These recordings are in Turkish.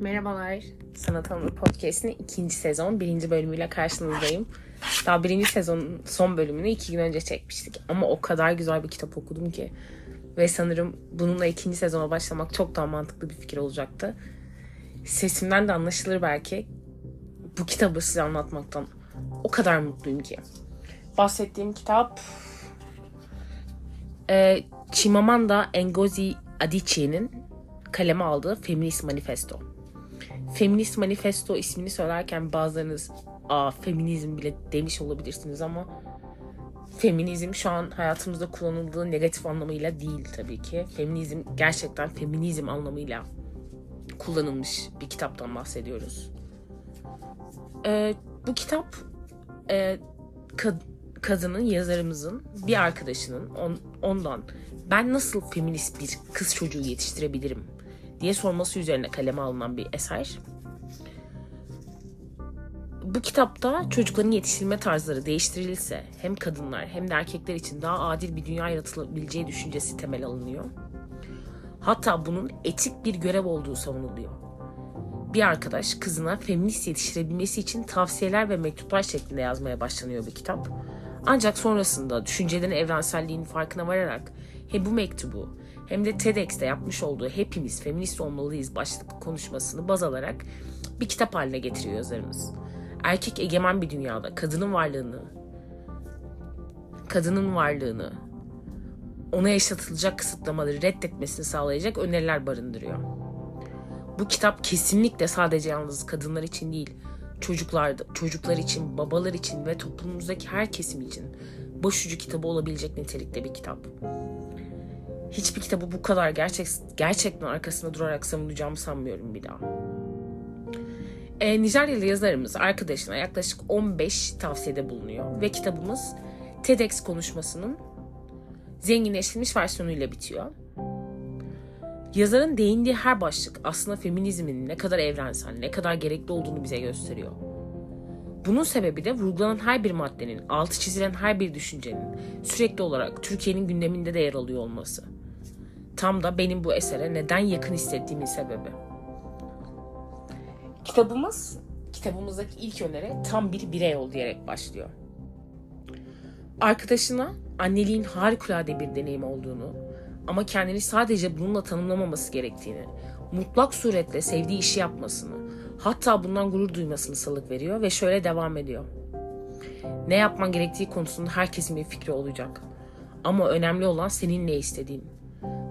Merhabalar. Sanat Anı Podcast'in ikinci sezon birinci bölümüyle karşınızdayım. Daha birinci sezonun son bölümünü iki gün önce çekmiştik. Ama o kadar güzel bir kitap okudum ki. Ve sanırım bununla ikinci sezona başlamak çok daha mantıklı bir fikir olacaktı. Sesimden de anlaşılır belki. Bu kitabı size anlatmaktan o kadar mutluyum ki. Bahsettiğim kitap e, Chimamanda Ngozi Adichie'nin kaleme aldığı Feminist Manifesto. Feminist Manifesto ismini söylerken bazılarınız Aa, feminizm bile demiş olabilirsiniz ama feminizm şu an hayatımızda kullanıldığı negatif anlamıyla değil tabii ki. Feminizm gerçekten feminizm anlamıyla kullanılmış bir kitaptan bahsediyoruz. Ee, bu kitap e, kad- kadının, yazarımızın bir arkadaşının on, ondan ben nasıl feminist bir kız çocuğu yetiştirebilirim diye sorması üzerine kaleme alınan bir eser. Bu kitapta çocukların yetiştirilme tarzları değiştirilirse hem kadınlar hem de erkekler için daha adil bir dünya yaratılabileceği düşüncesi temel alınıyor. Hatta bunun etik bir görev olduğu savunuluyor. Bir arkadaş kızına feminist yetiştirebilmesi için tavsiyeler ve mektuplar şeklinde yazmaya başlanıyor bir kitap. Ancak sonrasında düşüncelerin evrenselliğinin farkına vararak hem bu mektubu hem de TEDx'te yapmış olduğu hepimiz feminist olmalıyız başlıklı konuşmasını baz alarak bir kitap haline getiriyor yazarımız. Erkek egemen bir dünyada kadının varlığını kadının varlığını ona yaşatılacak kısıtlamaları reddetmesini sağlayacak öneriler barındırıyor. Bu kitap kesinlikle sadece yalnız kadınlar için değil, çocuklar, çocuklar için, babalar için ve toplumumuzdaki her kesim için başucu kitabı olabilecek nitelikte bir kitap. Hiçbir kitabı bu kadar gerçek, gerçekten arkasında durarak savunacağımı sanmıyorum bir daha. E, Nijeryalı yazarımız arkadaşına yaklaşık 15 tavsiyede bulunuyor ve kitabımız TEDx konuşmasının zenginleştirilmiş versiyonuyla bitiyor. Yazarın değindiği her başlık aslında feminizmin ne kadar evrensel, ne kadar gerekli olduğunu bize gösteriyor. Bunun sebebi de vurgulanan her bir maddenin, altı çizilen her bir düşüncenin sürekli olarak Türkiye'nin gündeminde de yer alıyor olması. Tam da benim bu esere neden yakın hissettiğimin sebebi. Kitabımız, kitabımızdaki ilk öneri tam bir birey ol diyerek başlıyor. Arkadaşına anneliğin harikulade bir deneyim olduğunu ama kendini sadece bununla tanımlamaması gerektiğini, mutlak suretle sevdiği işi yapmasını, hatta bundan gurur duymasını salık veriyor ve şöyle devam ediyor. Ne yapman gerektiği konusunda herkesin bir fikri olacak. Ama önemli olan senin ne istediğin.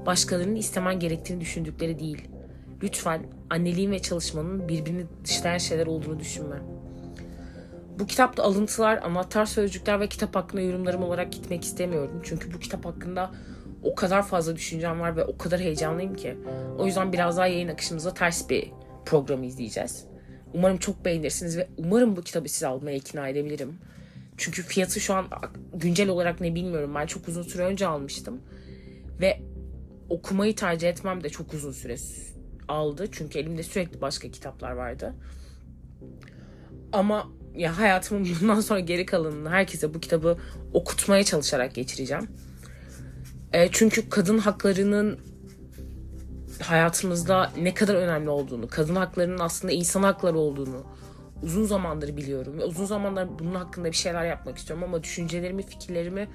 Başkalarının istemen gerektiğini düşündükleri değil. Lütfen anneliğin ve çalışmanın birbirini dışlayan şeyler olduğunu düşünme. Bu kitapta alıntılar, anahtar sözcükler ve kitap hakkında yorumlarım olarak gitmek istemiyorum. Çünkü bu kitap hakkında o kadar fazla düşüncem var ve o kadar heyecanlıyım ki. O yüzden biraz daha yayın akışımıza ters bir programı izleyeceğiz. Umarım çok beğenirsiniz ve umarım bu kitabı size almaya ikna edebilirim. Çünkü fiyatı şu an güncel olarak ne bilmiyorum. Ben çok uzun süre önce almıştım. Ve okumayı tercih etmem de çok uzun süre aldı. Çünkü elimde sürekli başka kitaplar vardı. Ama ya hayatımın bundan sonra geri kalanını herkese bu kitabı okutmaya çalışarak geçireceğim. E, çünkü kadın haklarının hayatımızda ne kadar önemli olduğunu, kadın haklarının aslında insan hakları olduğunu uzun zamandır biliyorum. Ve uzun zamandır bunun hakkında bir şeyler yapmak istiyorum ama düşüncelerimi, fikirlerimi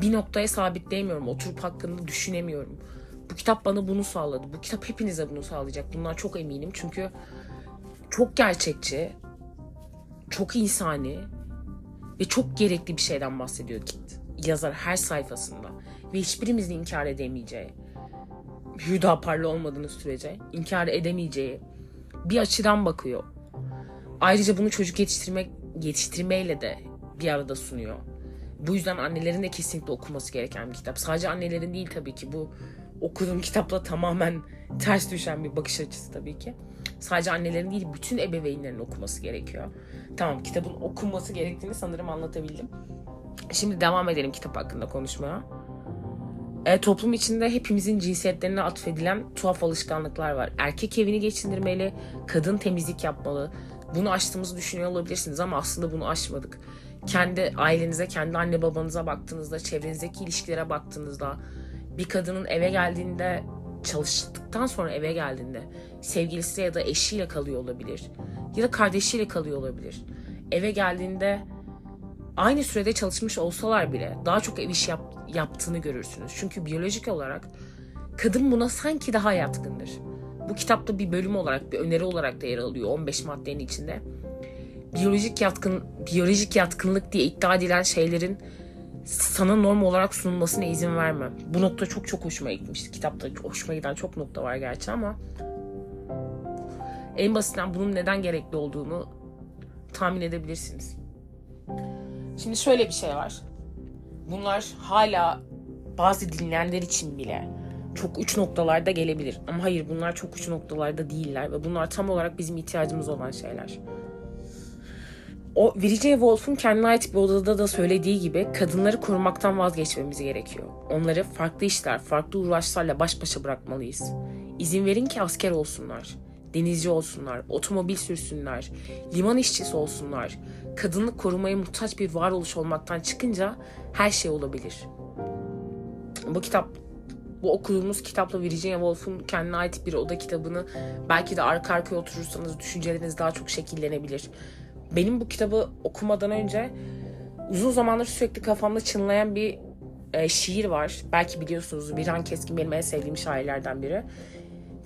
bir noktaya sabitleyemiyorum. Oturup hakkında düşünemiyorum. Bu kitap bana bunu sağladı. Bu kitap hepinize bunu sağlayacak. Bundan çok eminim. Çünkü çok gerçekçi, çok insani ve çok gerekli bir şeyden bahsediyor yazar her sayfasında. Ve hiçbirimizin inkar edemeyeceği, Hüdaparlı olmadığınız sürece inkar edemeyeceği bir açıdan bakıyor. Ayrıca bunu çocuk yetiştirmek yetiştirmeyle de bir arada sunuyor. Bu yüzden annelerin de kesinlikle okuması gereken bir kitap. Sadece annelerin değil tabii ki bu okuduğum kitapla tamamen ters düşen bir bakış açısı tabii ki. Sadece annelerin değil bütün ebeveynlerin okuması gerekiyor. Tamam kitabın okunması gerektiğini sanırım anlatabildim. Şimdi devam edelim kitap hakkında konuşmaya. E, toplum içinde hepimizin cinsiyetlerine atfedilen tuhaf alışkanlıklar var. Erkek evini geçindirmeli, kadın temizlik yapmalı. Bunu aştığımızı düşünüyor olabilirsiniz ama aslında bunu aşmadık. Kendi ailenize, kendi anne babanıza baktığınızda, çevrenizdeki ilişkilere baktığınızda bir kadının eve geldiğinde çalıştıktan sonra eve geldiğinde sevgilisi ya da eşiyle kalıyor olabilir. Ya da kardeşiyle kalıyor olabilir. Eve geldiğinde aynı sürede çalışmış olsalar bile daha çok ev işi yap, yaptığını görürsünüz. Çünkü biyolojik olarak kadın buna sanki daha yatkındır. Bu kitapta bir bölüm olarak, bir öneri olarak da yer alıyor 15 maddenin içinde. Biyolojik yatkın biyolojik yatkınlık diye iddia edilen şeylerin sana norm olarak sunulmasına izin vermem. Bu nokta çok çok hoşuma gitmişti. Kitapta hoşuma giden çok nokta var gerçi ama en basitinden bunun neden gerekli olduğunu tahmin edebilirsiniz. Şimdi şöyle bir şey var. Bunlar hala bazı dinleyenler için bile çok uç noktalarda gelebilir. Ama hayır bunlar çok uç noktalarda değiller ve bunlar tam olarak bizim ihtiyacımız olan şeyler. O Virginia Woolf'un kendine ait bir odada da söylediği gibi kadınları korumaktan vazgeçmemiz gerekiyor. Onları farklı işler, farklı uğraşlarla baş başa bırakmalıyız. İzin verin ki asker olsunlar, denizci olsunlar, otomobil sürsünler, liman işçisi olsunlar. Kadınlık korumaya muhtaç bir varoluş olmaktan çıkınca her şey olabilir. Bu kitap bu okuduğumuz kitapla Virginia Woolf'un kendine ait bir oda kitabını belki de arka arkaya oturursanız düşünceleriniz daha çok şekillenebilir. Benim bu kitabı okumadan önce uzun zamandır sürekli kafamda çınlayan bir e, şiir var. Belki biliyorsunuz Birhan Keskin benim en sevdiğim şairlerden biri.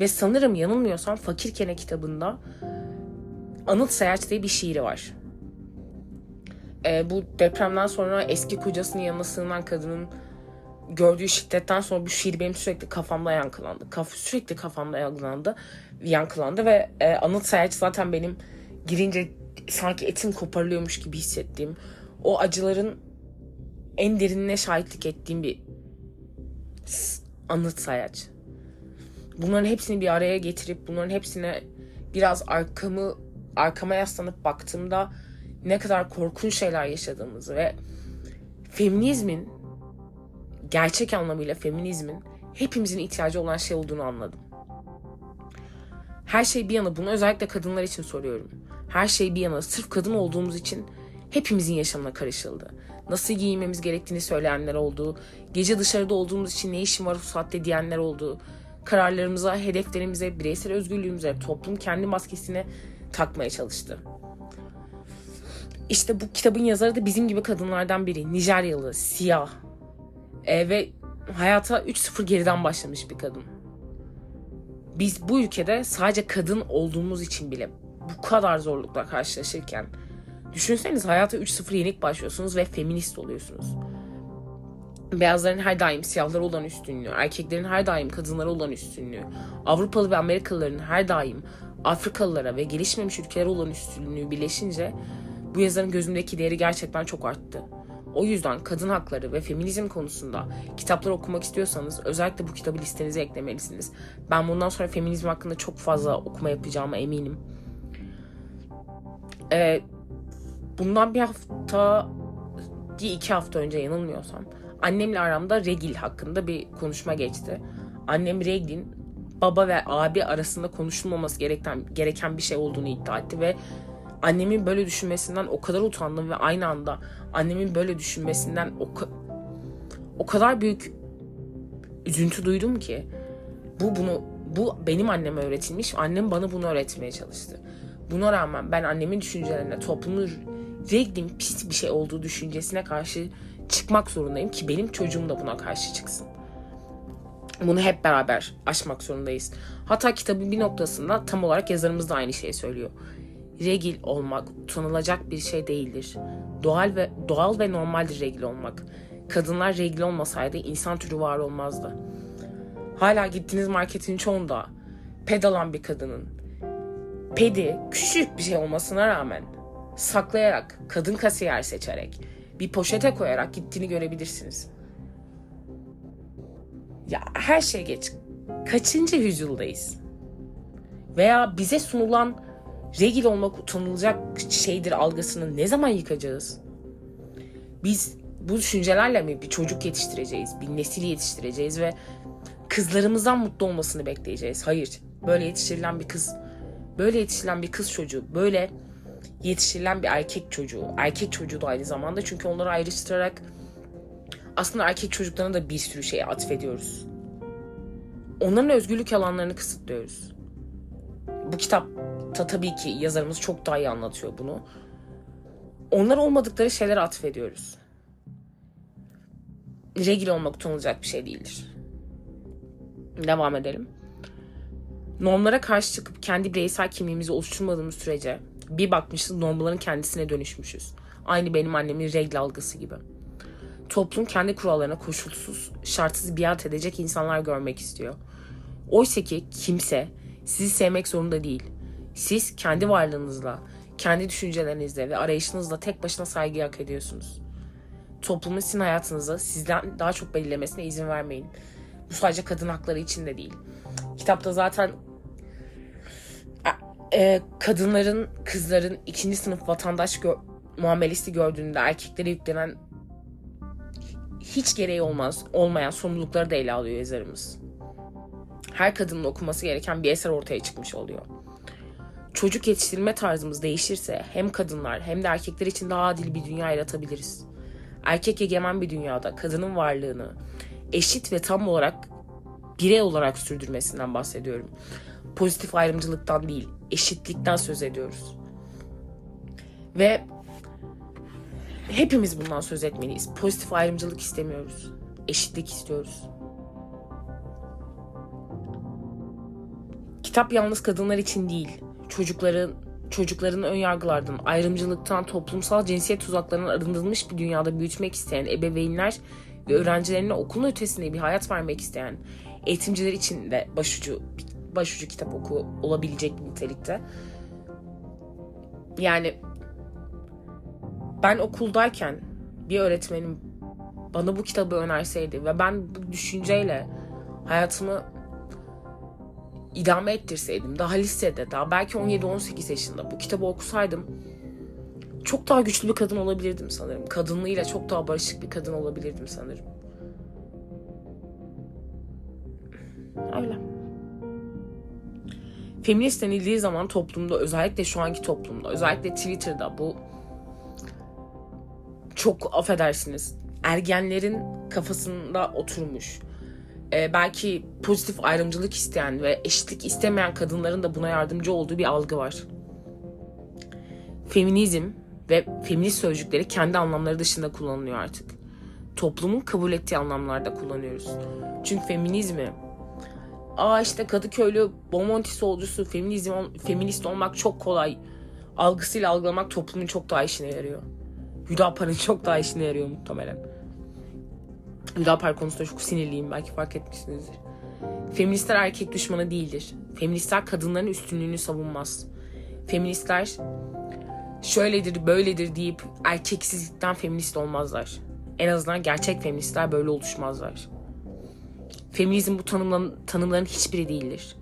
Ve sanırım yanılmıyorsam Fakir Kene kitabında Anıt Sayaç diye bir şiiri var. E, bu depremden sonra eski kocasının yanına sığınan kadının gördüğü şiddetten sonra bu şiir benim sürekli kafamda yankılandı. Kaf sürekli kafamda yankılandı, yankılandı ve e, Anıt Sayaç zaten benim girince sanki etim koparılıyormuş gibi hissettiğim, o acıların en derinine şahitlik ettiğim bir anıt sayaç. Bunların hepsini bir araya getirip bunların hepsine biraz arkamı arkama yaslanıp baktığımda ne kadar korkunç şeyler yaşadığımızı ve feminizmin gerçek anlamıyla feminizmin hepimizin ihtiyacı olan şey olduğunu anladım. Her şey bir yana bunu özellikle kadınlar için soruyorum. Her şey bir yana sırf kadın olduğumuz için hepimizin yaşamına karışıldı. Nasıl giyinmemiz gerektiğini söyleyenler oldu. Gece dışarıda olduğumuz için ne işim var bu saatte diyenler oldu. Kararlarımıza, hedeflerimize, bireysel özgürlüğümüze, toplum kendi maskesini takmaya çalıştı. İşte bu kitabın yazarı da bizim gibi kadınlardan biri. Nijeryalı, siyah. E, ve hayata 3-0 geriden başlamış bir kadın. Biz bu ülkede sadece kadın olduğumuz için bile bu kadar zorlukla karşılaşırken düşünseniz hayata 3-0 yenik başlıyorsunuz ve feminist oluyorsunuz. Beyazların her daim siyahlara olan üstünlüğü, erkeklerin her daim kadınlara olan üstünlüğü, Avrupalı ve Amerikalıların her daim Afrikalılara ve gelişmemiş ülkelere olan üstünlüğü birleşince bu yazarın gözümdeki değeri gerçekten çok arttı. O yüzden kadın hakları ve feminizm konusunda kitaplar okumak istiyorsanız özellikle bu kitabı listenize eklemelisiniz. Ben bundan sonra feminizm hakkında çok fazla okuma yapacağıma eminim. Ee, bundan bir hafta, bir iki hafta önce yanılmıyorsam annemle aramda regil hakkında bir konuşma geçti. Annem reglin baba ve abi arasında konuşulmaması gereken, gereken bir şey olduğunu iddia etti ve annemin böyle düşünmesinden o kadar utandım ve aynı anda annemin böyle düşünmesinden o, o kadar büyük üzüntü duydum ki bu bunu bu benim anneme öğretilmiş. Annem bana bunu öğretmeye çalıştı. Buna rağmen ben annemin düşüncelerine, toplumun reglin pis bir şey olduğu düşüncesine karşı çıkmak zorundayım ki benim çocuğum da buna karşı çıksın. Bunu hep beraber aşmak zorundayız. Hatta kitabın bir noktasında tam olarak yazarımız da aynı şeyi söylüyor. Regil olmak utanılacak bir şey değildir. Doğal ve doğal ve normaldir regil olmak. Kadınlar regil olmasaydı insan türü var olmazdı. Hala gittiğiniz marketin çoğunda pedalan bir kadının pedi küçük bir şey olmasına rağmen saklayarak, kadın kasiyer seçerek, bir poşete koyarak gittiğini görebilirsiniz. Ya her şey geç. Kaçıncı yüzyıldayız? Veya bize sunulan regil olmak utanılacak şeydir algısını ne zaman yıkacağız? Biz bu düşüncelerle mi bir çocuk yetiştireceğiz, bir nesil yetiştireceğiz ve kızlarımızdan mutlu olmasını bekleyeceğiz? Hayır. Böyle yetiştirilen bir kız, böyle yetiştirilen bir kız çocuğu, böyle yetiştirilen bir erkek çocuğu, erkek çocuğu da aynı zamanda çünkü onları ayrıştırarak aslında erkek çocuklarına da bir sürü şey atfediyoruz. onların özgürlük alanlarını kısıtlıyoruz. Bu kitapta tabii ki yazarımız çok daha iyi anlatıyor bunu. Onlar olmadıkları şeyler atfediyoruz. Regil olmak utanılacak bir şey değildir. Devam edelim. Normlara karşı çıkıp kendi bireysel kimliğimizi oluşturmadığımız sürece bir bakmışız normların kendisine dönüşmüşüz. Aynı benim annemin regl algısı gibi. Toplum kendi kurallarına koşulsuz, şartsız biat edecek insanlar görmek istiyor. Oysa ki kimse sizi sevmek zorunda değil. Siz kendi varlığınızla, kendi düşüncelerinizle ve arayışınızla tek başına saygı hak ediyorsunuz. Toplumun sizin hayatınızı sizden daha çok belirlemesine izin vermeyin. Bu sadece kadın hakları için de değil. Kitapta zaten e, kadınların, kızların ikinci sınıf vatandaş gö muamelesi gördüğünde erkeklere yüklenen hiç gereği olmaz olmayan sorumlulukları da ele alıyor yazarımız. Her kadının okuması gereken bir eser ortaya çıkmış oluyor. Çocuk yetiştirme tarzımız değişirse hem kadınlar hem de erkekler için daha adil bir dünya yaratabiliriz. Erkek egemen bir dünyada kadının varlığını eşit ve tam olarak birey olarak sürdürmesinden bahsediyorum. Pozitif ayrımcılıktan değil, eşitlikten söz ediyoruz. Ve hepimiz bundan söz etmeliyiz. Pozitif ayrımcılık istemiyoruz. Eşitlik istiyoruz. Kitap yalnız kadınlar için değil, çocukların çocukların ön yargılardan, ayrımcılıktan, toplumsal cinsiyet tuzaklarından arındırılmış bir dünyada büyütmek isteyen ebeveynler ve öğrencilerine okulun ötesinde bir hayat vermek isteyen eğitimciler için de başucu başucu kitap oku olabilecek nitelikte. Yani ben okuldayken bir öğretmenim bana bu kitabı önerseydi ve ben bu düşünceyle hayatımı idame ettirseydim daha lisede daha belki 17-18 yaşında bu kitabı okusaydım çok daha güçlü bir kadın olabilirdim sanırım. Kadınlığıyla çok daha barışık bir kadın olabilirdim sanırım. Öyle. Feminist denildiği zaman toplumda özellikle şu anki toplumda özellikle Twitter'da bu çok affedersiniz ergenlerin kafasında oturmuş e, belki pozitif ayrımcılık isteyen ve eşitlik istemeyen kadınların da buna yardımcı olduğu bir algı var. Feminizm ve feminist sözcükleri kendi anlamları dışında kullanılıyor artık. Toplumun kabul ettiği anlamlarda kullanıyoruz. Çünkü feminizmi aa işte Kadıköylü Bomonti solcusu feminizm feminist olmak çok kolay algısıyla algılamak toplumun çok daha işine yarıyor. Hüdapar'ın çok daha işine yarıyor muhtemelen. Hüdapar konusunda çok sinirliyim belki fark etmişsinizdir. Feministler erkek düşmanı değildir. Feministler kadınların üstünlüğünü savunmaz. Feministler şöyledir böyledir deyip erkeksizlikten feminist olmazlar. En azından gerçek feministler böyle oluşmazlar. Feminizm bu tanımların, tanımların hiçbiri değildir.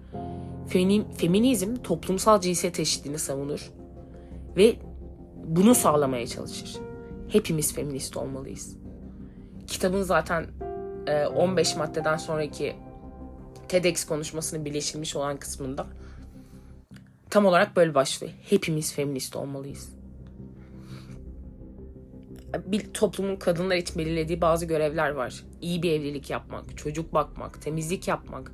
Feminim, feminizm toplumsal cinsiyet eşitliğini savunur ve bunu sağlamaya çalışır. Hepimiz feminist olmalıyız kitabın zaten 15 e, maddeden sonraki TEDx konuşmasının birleşilmiş olan kısmında tam olarak böyle başlıyor. Hepimiz feminist olmalıyız. Bir toplumun kadınlar için belirlediği bazı görevler var. İyi bir evlilik yapmak, çocuk bakmak, temizlik yapmak.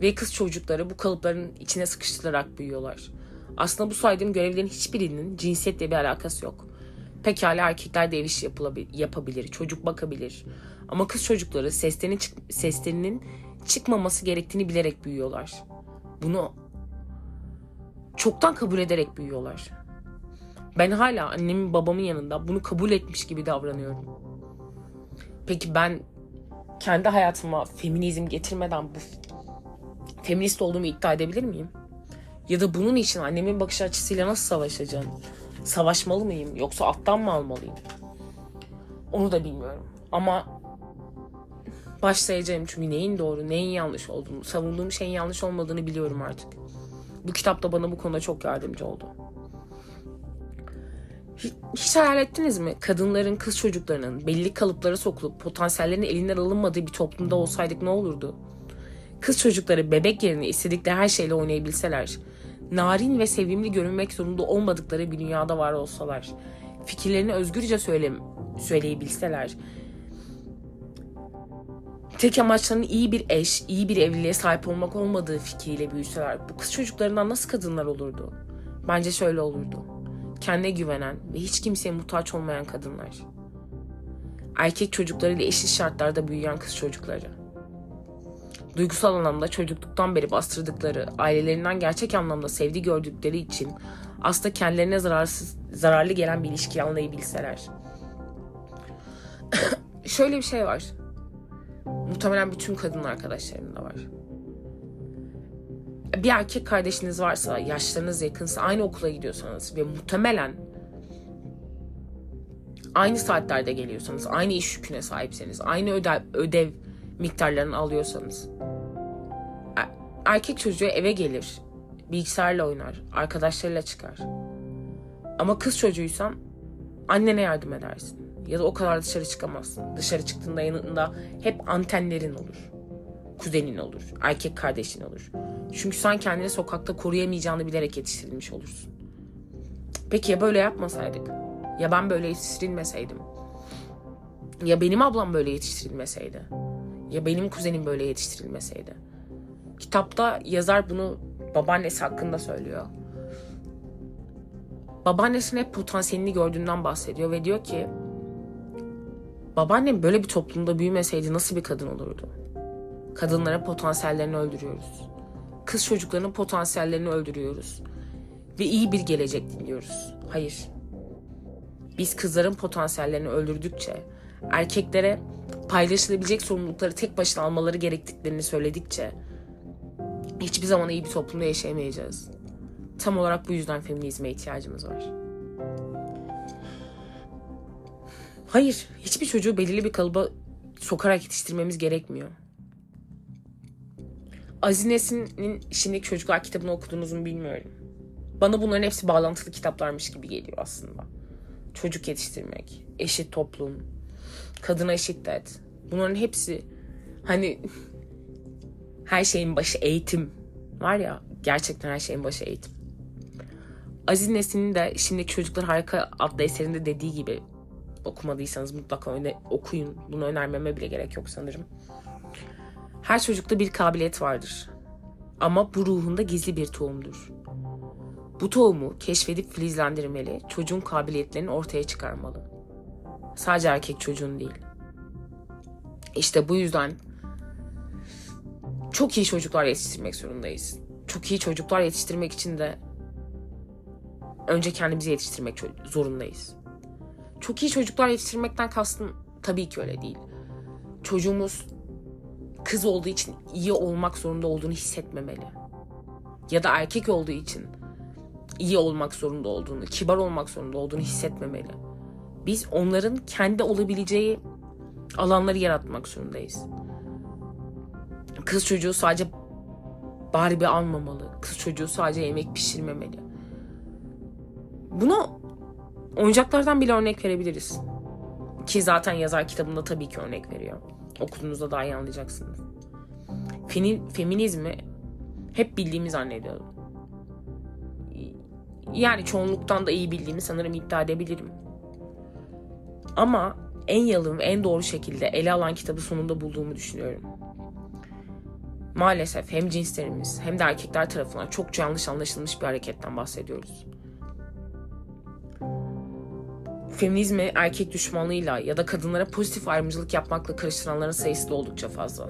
Ve kız çocukları bu kalıpların içine sıkıştırılarak büyüyorlar. Aslında bu saydığım görevlerin hiçbirinin cinsiyetle bir alakası yok. Pekala erkekler de ev işi yapabilir, çocuk bakabilir. Ama kız çocukları seslerinin, çık seslerinin çıkmaması gerektiğini bilerek büyüyorlar. Bunu çoktan kabul ederek büyüyorlar. Ben hala annemin babamın yanında bunu kabul etmiş gibi davranıyorum. Peki ben kendi hayatıma feminizm getirmeden bu feminist olduğumu iddia edebilir miyim? Ya da bunun için annemin bakış açısıyla nasıl savaşacağım? Savaşmalı mıyım yoksa alttan mı almalıyım? Onu da bilmiyorum. Ama başlayacağım çünkü neyin doğru, neyin yanlış olduğunu, savunduğum şeyin yanlış olmadığını biliyorum artık. Bu kitap da bana bu konuda çok yardımcı oldu. Hiç hayal ettiniz mi? Kadınların, kız çocuklarının belli kalıplara sokulup potansiyellerinin elinden alınmadığı bir toplumda olsaydık ne olurdu? Kız çocukları bebek yerine istedikleri her şeyle oynayabilseler, narin ve sevimli görünmek zorunda olmadıkları bir dünyada var olsalar, fikirlerini özgürce söyle, söyleyebilseler, tek amaçlarının iyi bir eş, iyi bir evliliğe sahip olmak olmadığı fikriyle büyüseler bu kız çocuklarından nasıl kadınlar olurdu? Bence şöyle olurdu. Kendine güvenen ve hiç kimseye muhtaç olmayan kadınlar. Erkek çocuklarıyla eşit şartlarda büyüyen kız çocukları. Duygusal anlamda çocukluktan beri bastırdıkları, ailelerinden gerçek anlamda sevdi gördükleri için aslında kendilerine zararsız, zararlı gelen bir ilişkiyi anlayabilseler. Şöyle bir şey var. Muhtemelen bütün kadın arkadaşlarım da var. Bir erkek kardeşiniz varsa, yaşlarınız yakınsa, aynı okula gidiyorsanız ve muhtemelen aynı saatlerde geliyorsanız, aynı iş yüküne sahipseniz, aynı ödev, ödev miktarlarını alıyorsanız erkek çocuğu eve gelir, bilgisayarla oynar, arkadaşlarıyla çıkar. Ama kız çocuğuysan annene yardım edersin. Ya da o kadar dışarı çıkamazsın. Dışarı çıktığında yanında hep antenlerin olur. Kuzenin olur. Erkek kardeşin olur. Çünkü sen kendini sokakta koruyamayacağını bilerek yetiştirilmiş olursun. Peki ya böyle yapmasaydık? Ya ben böyle yetiştirilmeseydim? Ya benim ablam böyle yetiştirilmeseydi? Ya benim kuzenim böyle yetiştirilmeseydi? Kitapta yazar bunu babaannesi hakkında söylüyor. Babaannesinin hep potansiyelini gördüğünden bahsediyor ve diyor ki babaannem böyle bir toplumda büyümeseydi nasıl bir kadın olurdu? Kadınlara potansiyellerini öldürüyoruz. Kız çocuklarının potansiyellerini öldürüyoruz. Ve iyi bir gelecek diliyoruz. Hayır. Biz kızların potansiyellerini öldürdükçe, erkeklere paylaşılabilecek sorumlulukları tek başına almaları gerektiklerini söyledikçe hiçbir zaman iyi bir toplumda yaşayamayacağız. Tam olarak bu yüzden feminizme ihtiyacımız var. Hayır, hiçbir çocuğu belirli bir kalıba sokarak yetiştirmemiz gerekmiyor. Aziz Nesin'in Şimdiki Çocuklar kitabını okudunuz mu bilmiyorum. Bana bunların hepsi bağlantılı kitaplarmış gibi geliyor aslında. Çocuk yetiştirmek, eşit toplum, kadına şiddet. Bunların hepsi hani her şeyin başı eğitim var ya gerçekten her şeyin başı eğitim. Aziz Nesin'in de Şimdiki Çocuklar Harika adlı eserinde dediği gibi okumadıysanız mutlaka öne, okuyun. Bunu önermeme bile gerek yok sanırım. Her çocukta bir kabiliyet vardır. Ama bu ruhunda gizli bir tohumdur. Bu tohumu keşfedip filizlendirmeli, çocuğun kabiliyetlerini ortaya çıkarmalı. Sadece erkek çocuğun değil. İşte bu yüzden çok iyi çocuklar yetiştirmek zorundayız. Çok iyi çocuklar yetiştirmek için de önce kendimizi yetiştirmek zorundayız. Çok iyi çocuklar yetiştirmekten kastım tabii ki öyle değil. Çocuğumuz kız olduğu için iyi olmak zorunda olduğunu hissetmemeli. Ya da erkek olduğu için iyi olmak zorunda olduğunu, kibar olmak zorunda olduğunu hissetmemeli. Biz onların kendi olabileceği alanları yaratmak zorundayız. Kız çocuğu sadece Barbie almamalı. Kız çocuğu sadece yemek pişirmemeli. Buna oyuncaklardan bile örnek verebiliriz. Ki zaten yazar kitabında tabii ki örnek veriyor. Okuduğunuzda daha iyi anlayacaksınız. Feni, feminizmi hep bildiğimi zannediyordum. Yani çoğunluktan da iyi bildiğimi sanırım iddia edebilirim. Ama en yalın ve en doğru şekilde ele alan kitabı sonunda bulduğumu düşünüyorum. Maalesef hem cinslerimiz hem de erkekler tarafından çok yanlış anlaşılmış bir hareketten bahsediyoruz. Feminizmi erkek düşmanlığıyla ya da kadınlara pozitif ayrımcılık yapmakla karıştıranların sayısı da oldukça fazla.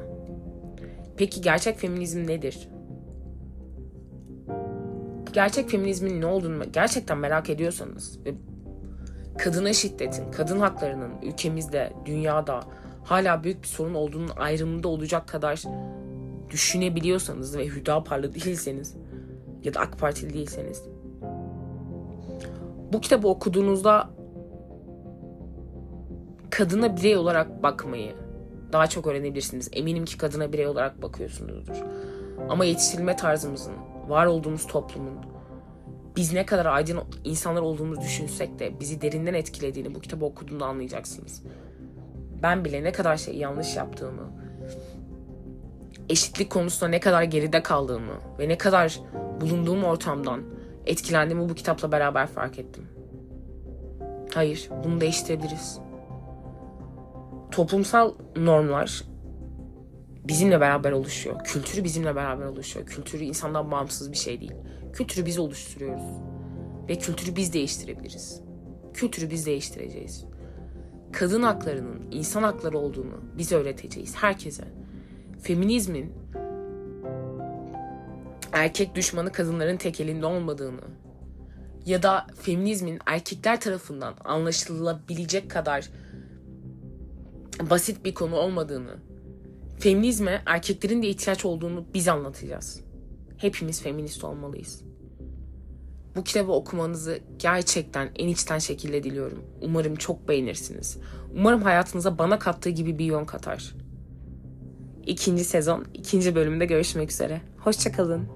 Peki gerçek feminizm nedir? Gerçek feminizmin ne olduğunu gerçekten merak ediyorsanız ve kadına şiddetin, kadın haklarının ülkemizde, dünyada hala büyük bir sorun olduğunun ayrımında olacak kadar düşünebiliyorsanız ve Hüdaparlı değilseniz ya da AK Partili değilseniz bu kitabı okuduğunuzda kadına birey olarak bakmayı daha çok öğrenebilirsiniz. Eminim ki kadına birey olarak bakıyorsunuzdur. Ama yetiştirilme tarzımızın, var olduğumuz toplumun biz ne kadar aydın insanlar olduğumuzu düşünsek de bizi derinden etkilediğini bu kitabı okuduğunda anlayacaksınız. Ben bile ne kadar şey yanlış yaptığımı, eşitlik konusunda ne kadar geride kaldığımı ve ne kadar bulunduğum ortamdan etkilendiğimi bu kitapla beraber fark ettim. Hayır, bunu değiştirebiliriz. Toplumsal normlar bizimle beraber oluşuyor. Kültürü bizimle beraber oluşuyor. Kültürü insandan bağımsız bir şey değil. Kültürü biz oluşturuyoruz. Ve kültürü biz değiştirebiliriz. Kültürü biz değiştireceğiz. Kadın haklarının insan hakları olduğunu biz öğreteceğiz herkese. Feminizmin erkek düşmanı kadınların tek elinde olmadığını ya da feminizmin erkekler tarafından anlaşılabilecek kadar basit bir konu olmadığını, feminizme erkeklerin de ihtiyaç olduğunu biz anlatacağız. Hepimiz feminist olmalıyız. Bu kitabı okumanızı gerçekten en içten şekilde diliyorum. Umarım çok beğenirsiniz. Umarım hayatınıza bana kattığı gibi bir yön katar. İkinci sezon, ikinci bölümde görüşmek üzere. Hoşçakalın.